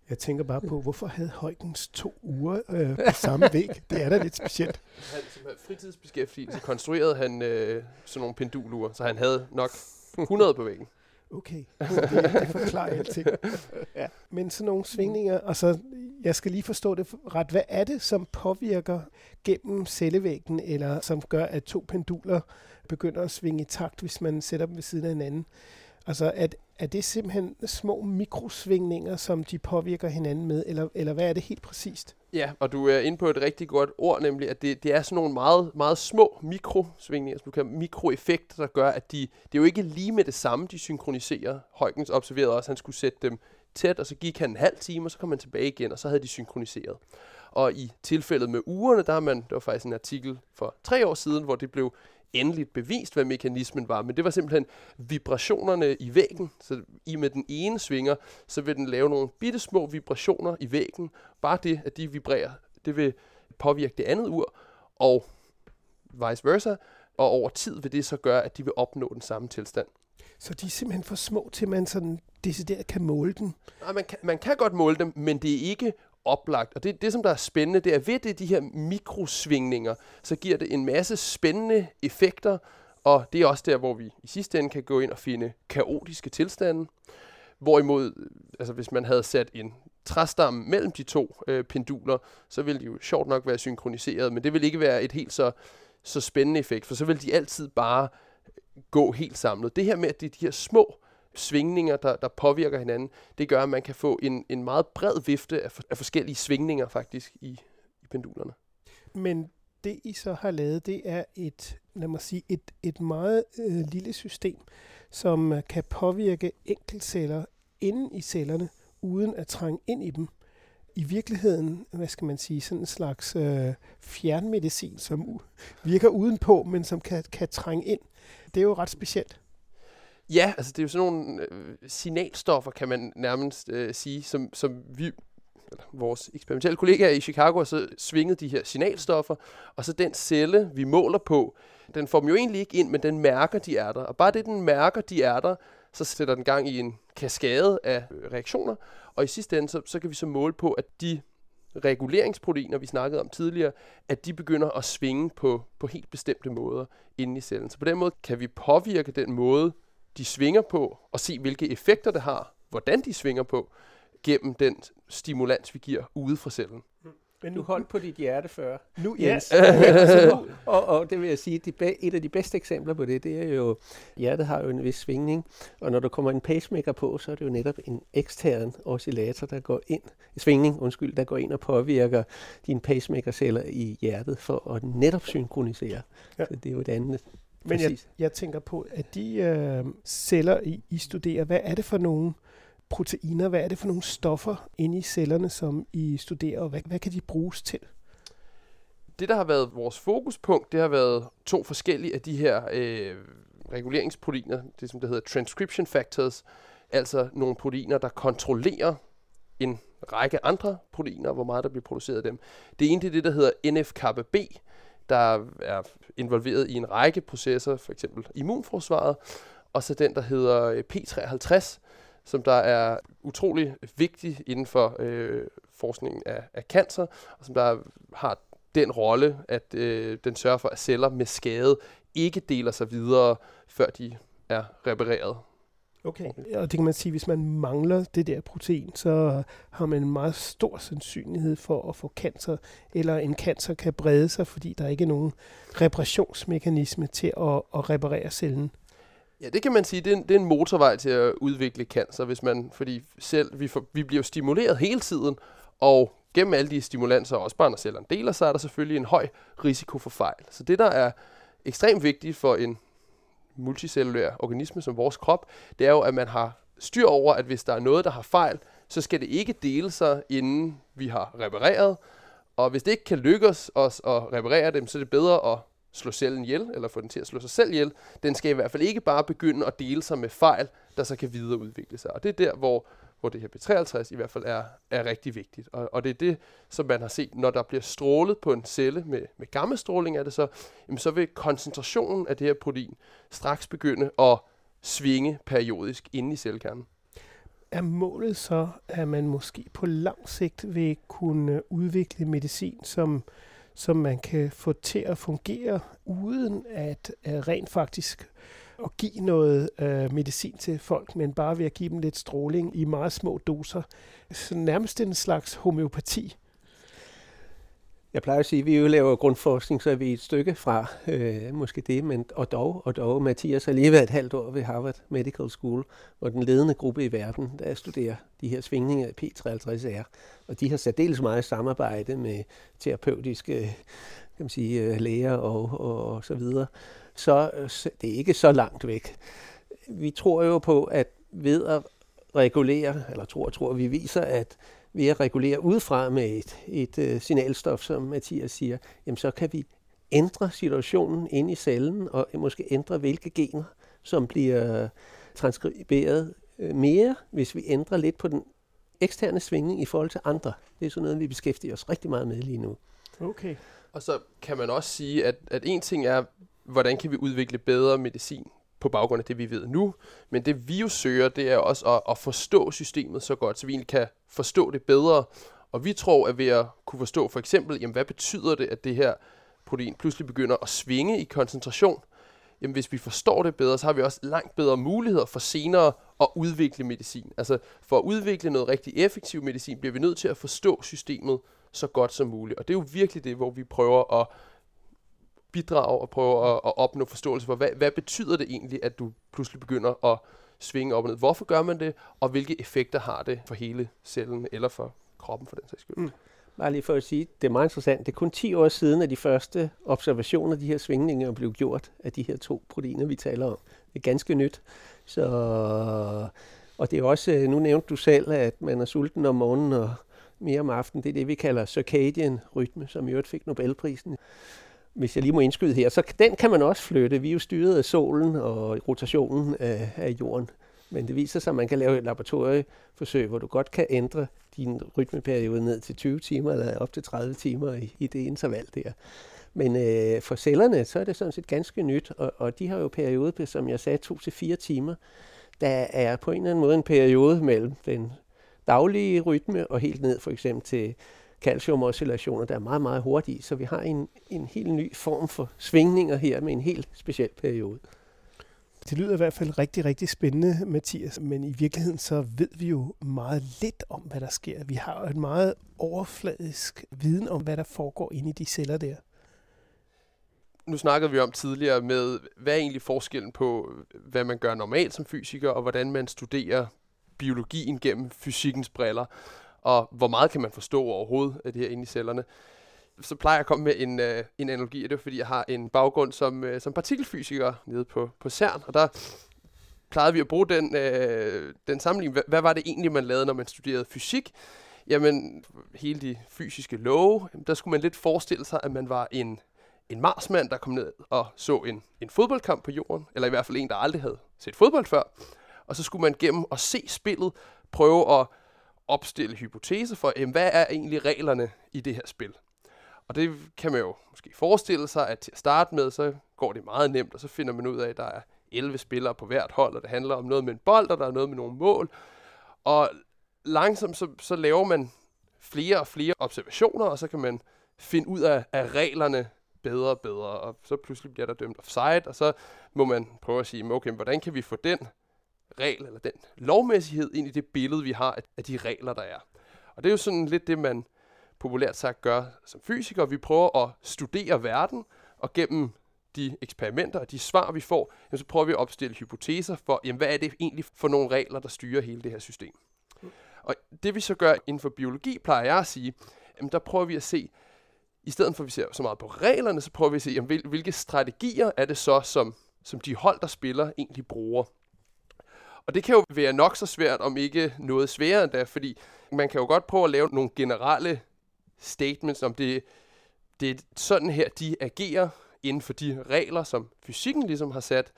Jeg tænker bare på, hvorfor havde Huygens to uger øh, på samme væg? Det er da lidt specielt. Han, som fritidsbeskæftigelse konstruerede han øh, sådan nogle pendulure, så han havde nok 100 på væggen. Okay, det, det forklarer alting. ja. Men sådan nogle svingninger, og så, jeg skal lige forstå det ret. Hvad er det, som påvirker gennem cellevæggen, eller som gør, at to penduler begynder at svinge i takt, hvis man sætter dem ved siden af hinanden? Altså, er, er det simpelthen små mikrosvingninger, som de påvirker hinanden med, eller, eller hvad er det helt præcist? Ja, og du er inde på et rigtig godt ord, nemlig at det, det er sådan nogle meget, meget små mikrosvingninger, som du kan mikroeffekter, der gør, at de, det er jo ikke lige med det samme, de synkroniserer. Højkens observerede også, at han skulle sætte dem tæt, og så gik han en halv time, og så kom han tilbage igen, og så havde de synkroniseret. Og i tilfældet med ugerne, der har man, der var faktisk en artikel for tre år siden, hvor det blev endeligt bevist, hvad mekanismen var, men det var simpelthen vibrationerne i væggen. Så i med den ene svinger, så vil den lave nogle bitte små vibrationer i væggen. Bare det, at de vibrerer, det vil påvirke det andet ur, og vice versa. Og over tid vil det så gøre, at de vil opnå den samme tilstand. Så de er simpelthen for små til, man sådan decideret kan måle dem? Nej, man kan, man kan godt måle dem, men det er ikke oplagt. Og det, det, som der er spændende, det er ved det, de her mikrosvingninger, så giver det en masse spændende effekter, og det er også der, hvor vi i sidste ende kan gå ind og finde kaotiske tilstande. Hvorimod, altså hvis man havde sat en træstamme mellem de to øh, penduler, så ville de jo sjovt nok være synkroniseret, men det ville ikke være et helt så, så spændende effekt, for så ville de altid bare gå helt samlet. Det her med, at det er de her små svingninger, der, der påvirker hinanden, det gør, at man kan få en, en meget bred vifte af, af forskellige svingninger faktisk i, i pendulerne. Men det I så har lavet, det er et, lad mig sige, et, et meget øh, lille system, som øh, kan påvirke enkeltceller inde i cellerne, uden at trænge ind i dem. I virkeligheden, hvad skal man sige, sådan en slags øh, fjernmedicin, som virker udenpå, men som kan, kan trænge ind. Det er jo ret specielt. Ja, altså det er jo sådan nogle øh, signalstoffer, kan man nærmest øh, sige, som, som vi, eller vores eksperimentelle kollegaer i Chicago har så svinget de her signalstoffer, og så den celle, vi måler på, den får dem jo egentlig ikke ind, men den mærker, de er der. Og bare det, den mærker, de er der, så sætter den gang i en kaskade af øh, reaktioner, og i sidste ende, så, så kan vi så måle på, at de reguleringsproteiner, vi snakkede om tidligere, at de begynder at svinge på, på helt bestemte måder inde i cellen. Så på den måde kan vi påvirke den måde, de svinger på, og se hvilke effekter det har, hvordan de svinger på, gennem den stimulans, vi giver ude fra cellen. Men nu hold på dit hjerte før. Nu, Jens. Ja. nu, og, og det vil jeg sige, de, et af de bedste eksempler på det, det er jo, hjertet har jo en vis svingning, og når der kommer en pacemaker på, så er det jo netop en ekstern oscillator, der går ind, svingning, undskyld, der går ind og påvirker dine pacemaker-celler i hjertet for at netop synkronisere. Ja. Så det er jo et andet men jeg, jeg tænker på, at de øh, celler, I, I studerer, hvad er det for nogle proteiner, hvad er det for nogle stoffer inde i cellerne, som I studerer, og hvad, hvad kan de bruges til? Det, der har været vores fokuspunkt, det har været to forskellige af de her øh, reguleringsproteiner, det som det hedder transcription factors, altså nogle proteiner, der kontrollerer en række andre proteiner, hvor meget der bliver produceret af dem. Det ene det er det, der hedder NF-kappa B, der er involveret i en række processer, for eksempel immunforsvaret, og så den, der hedder øh, P53, som der er utrolig vigtig inden for, øh, forskningen af, af cancer, og som der har den rolle, at øh, den sørger for, at celler med skade ikke deler sig videre, før de er repareret. Okay, og det kan man sige, hvis man mangler det der protein, så har man en meget stor sandsynlighed for at få cancer, eller en cancer kan brede sig, fordi der ikke er nogen reparationsmekanisme til at, at reparere cellen. Ja, det kan man sige. Det er, en, det er en motorvej til at udvikle cancer, hvis man, fordi selv, vi, får, vi bliver stimuleret hele tiden, og gennem alle de stimulanser, også bare når cellerne deler sig, er der selvfølgelig en høj risiko for fejl. Så det, der er ekstremt vigtigt for en multicellulær organisme som vores krop, det er jo, at man har styr over, at hvis der er noget, der har fejl, så skal det ikke dele sig, inden vi har repareret. Og hvis det ikke kan lykkes os at reparere dem, så er det bedre at slå cellen ihjel, eller få den til at slå sig selv ihjel. Den skal i hvert fald ikke bare begynde at dele sig med fejl, der så kan videreudvikle sig. Og det er der, hvor, hvor det her B53 i hvert fald er, er rigtig vigtigt. Og, og det er det, som man har set, når der bliver strålet på en celle med, med gammastråling, er det så, jamen så vil koncentrationen af det her protein straks begynde at svinge periodisk inde i cellekernen. Er målet så, at man måske på lang sigt vil kunne udvikle medicin, som som man kan få til at fungere, uden at at rent faktisk at give noget øh, medicin til folk, men bare ved at give dem lidt stråling i meget små doser. Så nærmest en slags homeopati. Jeg plejer at sige, at vi jo laver grundforskning, så er vi et stykke fra øh, måske det, men og dog, og dog, Mathias har lige været et halvt år ved Harvard Medical School, hvor den ledende gruppe i verden, der studerer de her svingninger i P53R, og de har særdeles meget samarbejde med terapeutiske kan man sige, øh, læger og, og, og så videre. Så det er ikke så langt væk. Vi tror jo på, at ved at regulere, eller tror, tror vi viser, at ved at regulere udefra med et, et uh, signalstof, som Mathias siger, jamen så kan vi ændre situationen inde i cellen, og måske ændre hvilke gener, som bliver transkriberet uh, mere, hvis vi ændrer lidt på den eksterne svingning i forhold til andre. Det er sådan noget, vi beskæftiger os rigtig meget med lige nu. Okay. Og så kan man også sige, at, at en ting er, hvordan kan vi udvikle bedre medicin på baggrund af det, vi ved nu. Men det vi jo søger, det er også at, at forstå systemet så godt, så vi egentlig kan forstå det bedre. Og vi tror, at ved at kunne forstå for eksempel, jamen, hvad betyder det, at det her protein pludselig begynder at svinge i koncentration, jamen hvis vi forstår det bedre, så har vi også langt bedre muligheder for senere at udvikle medicin. Altså for at udvikle noget rigtig effektiv medicin, bliver vi nødt til at forstå systemet så godt som muligt. Og det er jo virkelig det, hvor vi prøver at bidrage og prøve at, at opnå forståelse for, hvad, hvad betyder det egentlig, at du pludselig begynder at svinge op og ned? Hvorfor gør man det, og hvilke effekter har det for hele cellen eller for kroppen for den sags skyld? Mm. Bare lige for at sige, det er meget interessant. Det er kun 10 år siden, at de første observationer af de her svingninger blev gjort af de her to proteiner, vi taler om. Det er ganske nyt. Så, og det er også, nu nævnte du selv, at man er sulten om morgenen og mere om aftenen. Det er det, vi kalder circadian rytme, som i øvrigt fik Nobelprisen hvis jeg lige må indskyde her, så den kan man også flytte. Vi er jo styret af solen og rotationen af, af jorden. Men det viser sig, at man kan lave et laboratorieforsøg, hvor du godt kan ændre din rytmeperiode ned til 20 timer eller op til 30 timer i, i det interval der. Men øh, for cellerne, så er det sådan set ganske nyt, og, og de har jo periode som jeg sagde, 2 til fire timer. Der er på en eller anden måde en periode mellem den daglige rytme og helt ned for eksempel til calciumoscillationer, der er meget, meget hurtige. Så vi har en, en helt ny form for svingninger her med en helt speciel periode. Det lyder i hvert fald rigtig, rigtig spændende, Mathias, men i virkeligheden så ved vi jo meget lidt om, hvad der sker. Vi har jo et meget overfladisk viden om, hvad der foregår inde i de celler der. Nu snakkede vi om tidligere med, hvad er egentlig forskellen på, hvad man gør normalt som fysiker, og hvordan man studerer biologien gennem fysikkens briller og hvor meget kan man forstå overhovedet af det her inde i cellerne. Så plejer jeg at komme med en, øh, en analogi, og det er fordi, jeg har en baggrund som, øh, som partikelfysiker nede på, på CERN, og der plejede vi at bruge den, øh, den sammenligning. Hvad, hvad var det egentlig, man lavede, når man studerede fysik? Jamen, hele de fysiske love, der skulle man lidt forestille sig, at man var en, en marsmand, der kom ned og så en, en fodboldkamp på jorden, eller i hvert fald en, der aldrig havde set fodbold før. Og så skulle man gennem at se spillet prøve at opstille hypotese for, jamen, hvad er egentlig reglerne i det her spil? Og det kan man jo måske forestille sig, at til at starte med, så går det meget nemt, og så finder man ud af, at der er 11 spillere på hvert hold, og det handler om noget med en bold, og der er noget med nogle mål. Og langsomt så, så laver man flere og flere observationer, og så kan man finde ud af, af reglerne bedre og bedre, og så pludselig bliver der dømt offside, og så må man prøve at sige, okay, hvordan kan vi få den regel, eller den lovmæssighed ind i det billede, vi har af de regler, der er. Og det er jo sådan lidt det, man populært sagt gør som fysiker. Vi prøver at studere verden, og gennem de eksperimenter og de svar, vi får, jamen, så prøver vi at opstille hypoteser for, jamen, hvad er det egentlig for nogle regler, der styrer hele det her system. Og det vi så gør inden for biologi, plejer jeg at sige, jamen, der prøver vi at se, i stedet for at vi ser så meget på reglerne, så prøver vi at se, jamen, hvilke strategier er det så, som, som de hold, der spiller, egentlig bruger. Og det kan jo være nok så svært, om ikke noget sværere endda, fordi man kan jo godt prøve at lave nogle generelle statements om det, det er sådan her, de agerer inden for de regler, som fysikken ligesom har sat.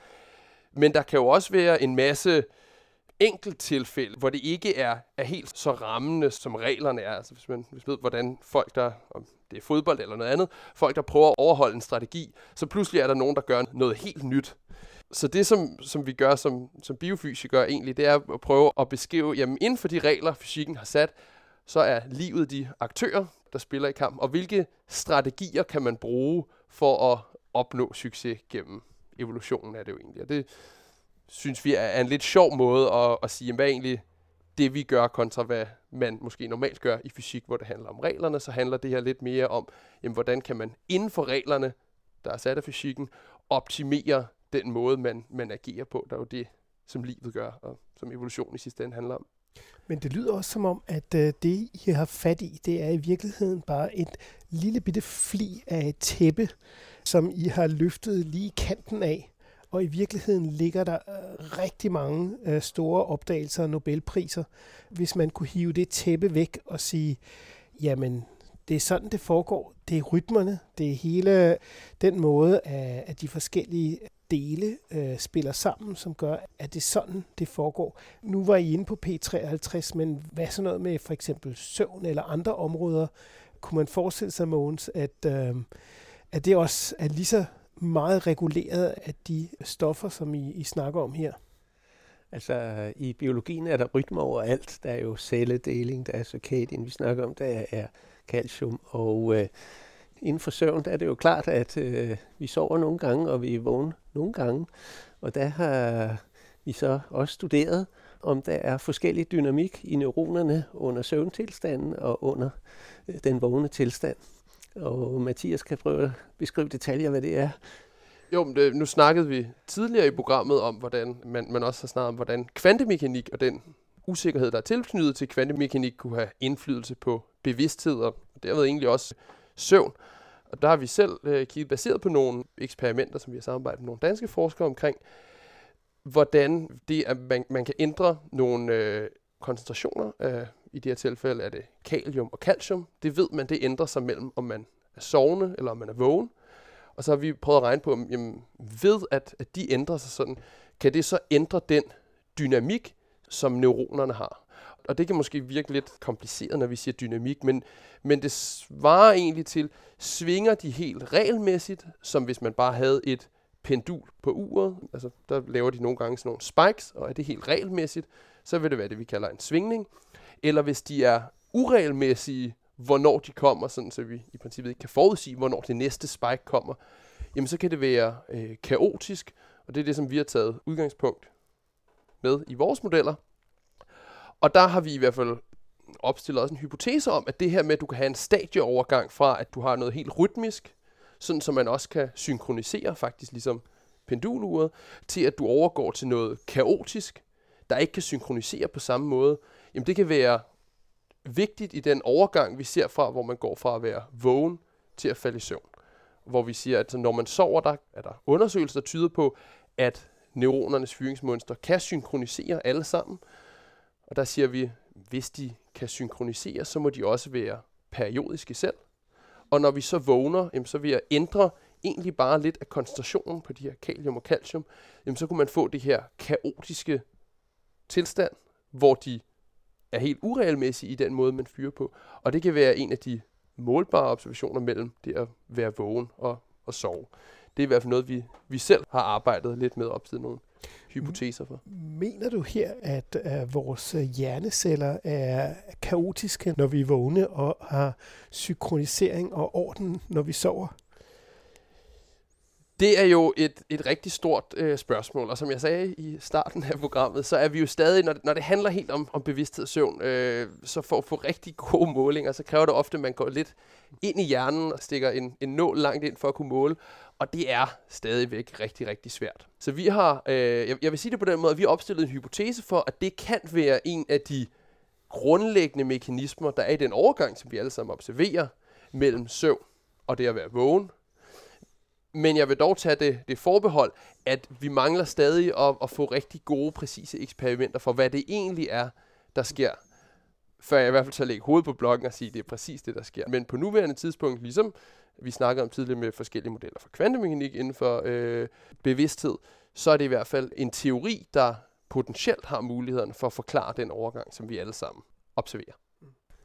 Men der kan jo også være en masse enkelt tilfælde, hvor det ikke er, er helt så rammende, som reglerne er. Altså hvis man hvis man ved, hvordan folk, der, om det er fodbold eller noget andet, folk, der prøver at overholde en strategi, så pludselig er der nogen, der gør noget helt nyt. Så det, som, som vi gør som, som biofysikere egentlig, det er at prøve at beskrive, jamen inden for de regler, fysikken har sat, så er livet de aktører, der spiller i kampen, og hvilke strategier kan man bruge for at opnå succes gennem evolutionen er det jo egentlig. Og det synes vi er en lidt sjov måde at, at sige, hvad egentlig det, vi gør, kontra hvad man måske normalt gør i fysik, hvor det handler om reglerne, så handler det her lidt mere om, jamen, hvordan kan man inden for reglerne, der er sat af fysikken, optimere den måde, man, man agerer på. Der er jo det, som livet gør, og som evolution i sidste ende handler om. Men det lyder også som om, at øh, det, I har fat i, det er i virkeligheden bare et lille bitte fli af et tæppe, som I har løftet lige kanten af. Og i virkeligheden ligger der øh, rigtig mange øh, store opdagelser og Nobelpriser, hvis man kunne hive det tæppe væk og sige, jamen, det er sådan, det foregår. Det er rytmerne, det er hele den måde, at de forskellige dele øh, spiller sammen, som gør, at det er sådan, det foregår. Nu var I inde på P53, men hvad så noget med for eksempel søvn eller andre områder? Kunne man forestille sig, Mogens, at, øh, at det også er lige så meget reguleret af de stoffer, som I, I snakker om her? Altså, i biologien er der rytmer overalt. Der er jo celledeling, der er circadian, vi snakker om, der er calcium, og øh, inden for søvn, der er det jo klart, at øh, vi sover nogle gange, og vi er vågne nogle gange. Og der har vi så også studeret, om der er forskellig dynamik i neuronerne under søvntilstanden og under øh, den vågne tilstand. Og Mathias kan prøve at beskrive detaljer, hvad det er. Jo, men det, nu snakkede vi tidligere i programmet om, hvordan man, man også har snakket om, hvordan kvantemekanik og den usikkerhed, der er tilknyttet til kvantemekanik, kunne have indflydelse på bevidsthed og derved egentlig også søvn. Og der har vi selv øh, kigget baseret på nogle eksperimenter, som vi har samarbejdet med nogle danske forskere omkring, hvordan det, at man, man kan ændre nogle øh, koncentrationer. Øh, I det her tilfælde er det kalium og calcium. Det ved man, det ændrer sig mellem, om man er sovende eller om man er vågen. Og så har vi prøvet at regne på, jamen, ved at, at de ændrer sig sådan, kan det så ændre den dynamik, som neuronerne har og det kan måske virke lidt kompliceret, når vi siger dynamik, men, men det svarer egentlig til, svinger de helt regelmæssigt, som hvis man bare havde et pendul på uret, altså der laver de nogle gange sådan nogle spikes, og er det helt regelmæssigt, så vil det være det, vi kalder en svingning. Eller hvis de er uregelmæssige, hvornår de kommer, sådan så vi i princippet ikke kan forudsige, hvornår det næste spike kommer, jamen så kan det være øh, kaotisk, og det er det, som vi har taget udgangspunkt med i vores modeller. Og der har vi i hvert fald opstillet også en hypotese om, at det her med, at du kan have en stadieovergang fra, at du har noget helt rytmisk, sådan som man også kan synkronisere faktisk ligesom penduluret, til at du overgår til noget kaotisk, der ikke kan synkronisere på samme måde, jamen det kan være vigtigt i den overgang, vi ser fra, hvor man går fra at være vågen til at falde i søvn. Hvor vi siger, at når man sover, der er der undersøgelser, der tyder på, at neuronernes fyringsmønster kan synkronisere alle sammen, og der siger vi, hvis de kan synkronisere, så må de også være periodiske selv. Og når vi så vågner, jamen, så vil jeg ændre egentlig bare lidt af koncentrationen på de her kalium og calcium, jamen, så kunne man få det her kaotiske tilstand, hvor de er helt uregelmæssige i den måde, man fyrer på. Og det kan være en af de målbare observationer mellem det at være vågen og, og sove. Det er i hvert fald noget, vi, vi selv har arbejdet lidt med op til nogle hypoteser for. Mener du her, at uh, vores hjerneceller er kaotiske, når vi er vågne, og har synkronisering og orden, når vi sover? Det er jo et, et rigtig stort øh, spørgsmål, og som jeg sagde i starten af programmet, så er vi jo stadig, når, når det handler helt om, om bevidsthed og søvn, øh, så for at få rigtig gode målinger, så kræver det ofte, at man går lidt ind i hjernen og stikker en, en nål langt ind for at kunne måle, og det er stadigvæk rigtig, rigtig svært. Så vi har, øh, jeg, jeg vil sige det på den måde, at vi har opstillet en hypotese for, at det kan være en af de grundlæggende mekanismer, der er i den overgang, som vi alle sammen observerer, mellem søvn og det at være vågen, men jeg vil dog tage det, det forbehold, at vi mangler stadig at, at få rigtig gode, præcise eksperimenter for, hvad det egentlig er, der sker. Før jeg i hvert fald tager lægge hovedet på blokken og sige, at det er præcis det, der sker. Men på nuværende tidspunkt, ligesom vi snakkede om tidligere med forskellige modeller for kvantemekanik inden for øh, bevidsthed, så er det i hvert fald en teori, der potentielt har muligheden for at forklare den overgang, som vi alle sammen observerer.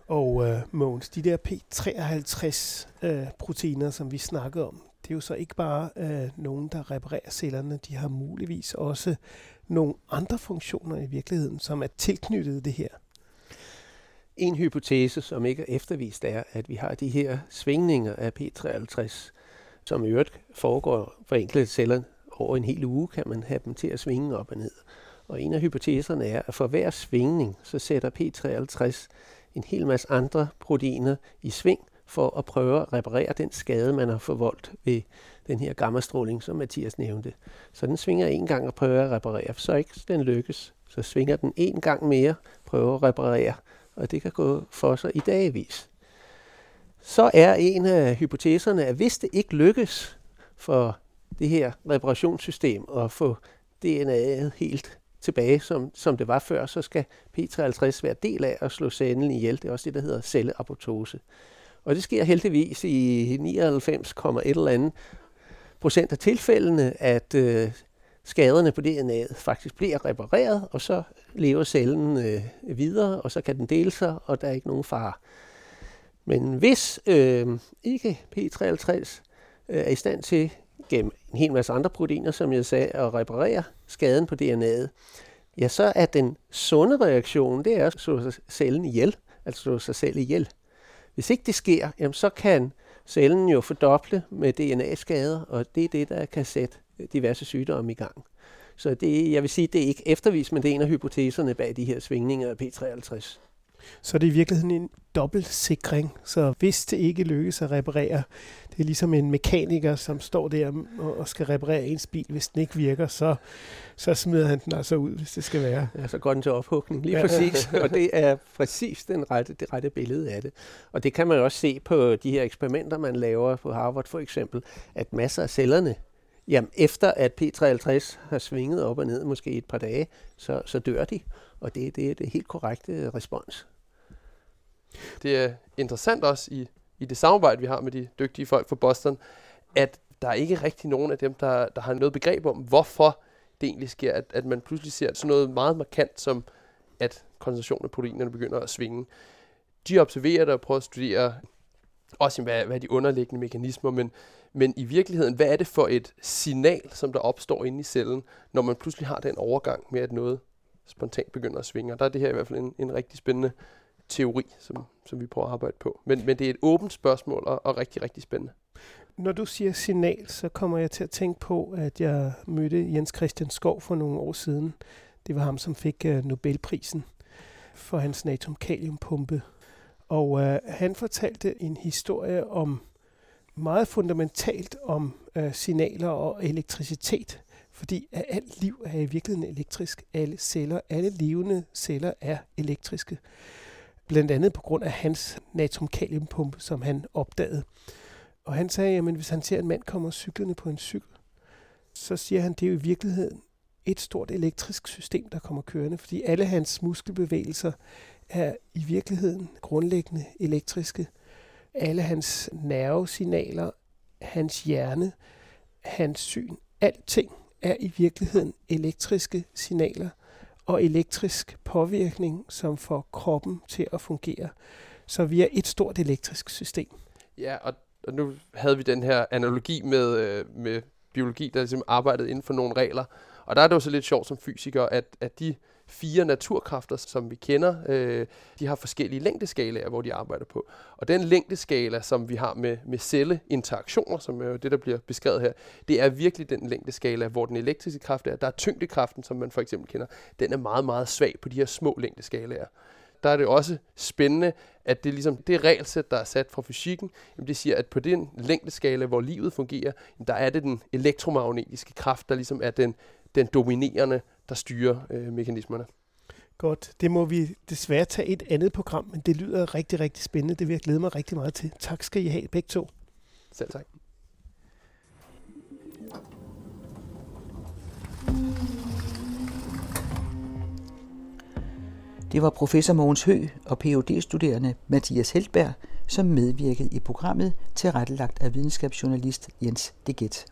Og øh, Mogens, de der P53-proteiner, øh, som vi snakkede om, det er jo så ikke bare øh, nogen, der reparerer cellerne. De har muligvis også nogle andre funktioner i virkeligheden, som er tilknyttet det her. En hypotese, som ikke er eftervist, er, at vi har de her svingninger af P53, som i øvrigt foregår for enkelte celler over en hel uge, kan man have dem til at svinge op og ned. Og en af hypoteserne er, at for hver svingning, så sætter P53 en hel masse andre proteiner i sving, for at prøve at reparere den skade, man har forvoldt ved den her gammastråling, som Mathias nævnte. Så den svinger en gang og prøver at reparere, så ikke den lykkes. Så svinger den en gang mere, prøver at reparere, og det kan gå for sig i dagvis. Så er en af hypoteserne, at hvis det ikke lykkes for det her reparationssystem at få DNA'et helt tilbage, som, som det var før, så skal P53 være del af at slå cellen ihjel. Det er også det, der hedder celleapoptose. Og det sker heldigvis i 99,1 eller andet procent af tilfældene, at øh, skaderne på DNA'et faktisk bliver repareret, og så lever cellen øh, videre, og så kan den dele sig, og der er ikke nogen fare. Men hvis øh, ikke P53 øh, er i stand til gennem en hel masse andre proteiner, som jeg sagde, at reparere skaden på DNA'et, ja, så er den sunde reaktion, det er at slå cellen ihjel, altså slå sig selv ihjel. Hvis ikke det sker, jamen så kan cellen jo fordoble med DNA-skader, og det er det, der kan sætte diverse sygdomme i gang. Så det, jeg vil sige, det er ikke eftervist, men det er en af hypoteserne bag de her svingninger af P53. Så det er i virkeligheden en dobbeltsikring. Så hvis det ikke lykkes at reparere, det er ligesom en mekaniker, som står der og skal reparere ens bil. Hvis den ikke virker, så, så smider han den altså ud, hvis det skal være. Ja, så går den til ophugning. Lige ja. præcis. og det er præcis den rette, det rette billede af det. Og det kan man også se på de her eksperimenter, man laver på Harvard for eksempel, at masser af cellerne Jamen, efter at P53 har svinget op og ned måske et par dage, så, så dør de. Og det, det er det helt korrekte øh, respons. Det er interessant også i, i det samarbejde, vi har med de dygtige folk fra Boston, at der er ikke rigtig nogen af dem, der, der har noget begreb om, hvorfor det egentlig sker, at, at man pludselig ser sådan noget meget markant, som at koncentrationen af proteinerne begynder at svinge. De observerer det og prøver at studere også, hvad, hvad er de underliggende mekanismer, men, men i virkeligheden, hvad er det for et signal, som der opstår inde i cellen, når man pludselig har den overgang med, at noget spontant begynder at svinge. Og der er det her i hvert fald en, en rigtig spændende teori, som, som vi prøver at arbejde på. Men, men det er et åbent spørgsmål og, og rigtig, rigtig spændende. Når du siger signal, så kommer jeg til at tænke på, at jeg mødte Jens Christian Skov for nogle år siden. Det var ham, som fik uh, Nobelprisen for hans natriumkaliumpumpe. Og uh, han fortalte en historie om meget fundamentalt om øh, signaler og elektricitet. Fordi at alt liv er i virkeligheden elektrisk. Alle celler, alle levende celler er elektriske. Blandt andet på grund af hans natriumkaliumpumpe, som han opdagede. Og han sagde, at hvis han ser en mand komme cyklende på en cykel, så siger han, at det er jo i virkeligheden et stort elektrisk system, der kommer kørende, fordi alle hans muskelbevægelser er i virkeligheden grundlæggende elektriske. Alle hans nervesignaler, hans hjerne, hans syn, alting er i virkeligheden elektriske signaler og elektrisk påvirkning, som får kroppen til at fungere. Så vi er et stort elektrisk system. Ja, og, og nu havde vi den her analogi med, øh, med biologi, der ligesom arbejdede inden for nogle regler. Og der er det jo så lidt sjovt som fysiker, at, at de fire naturkræfter, som vi kender, øh, de har forskellige længdeskalaer, hvor de arbejder på. Og den længdeskala, som vi har med, med celleinteraktioner, som er jo det, der bliver beskrevet her, det er virkelig den længdeskala, hvor den elektriske kraft er. Der er tyngdekraften, som man for eksempel kender, den er meget, meget svag på de her små længdeskalaer der er det også spændende, at det ligesom det regelsæt, der er sat fra fysikken, jamen det siger, at på den længdeskala, hvor livet fungerer, der er det den elektromagnetiske kraft, der ligesom er den, den dominerende, der styrer øh, mekanismerne. Godt. Det må vi desværre tage et andet program, men det lyder rigtig, rigtig spændende. Det vil jeg glæde mig rigtig meget til. Tak skal I have begge to. Selv tak. Det var professor Mogens Hø og phd studerende Mathias Heltberg, som medvirkede i programmet tilrettelagt af videnskabsjournalist Jens Deget.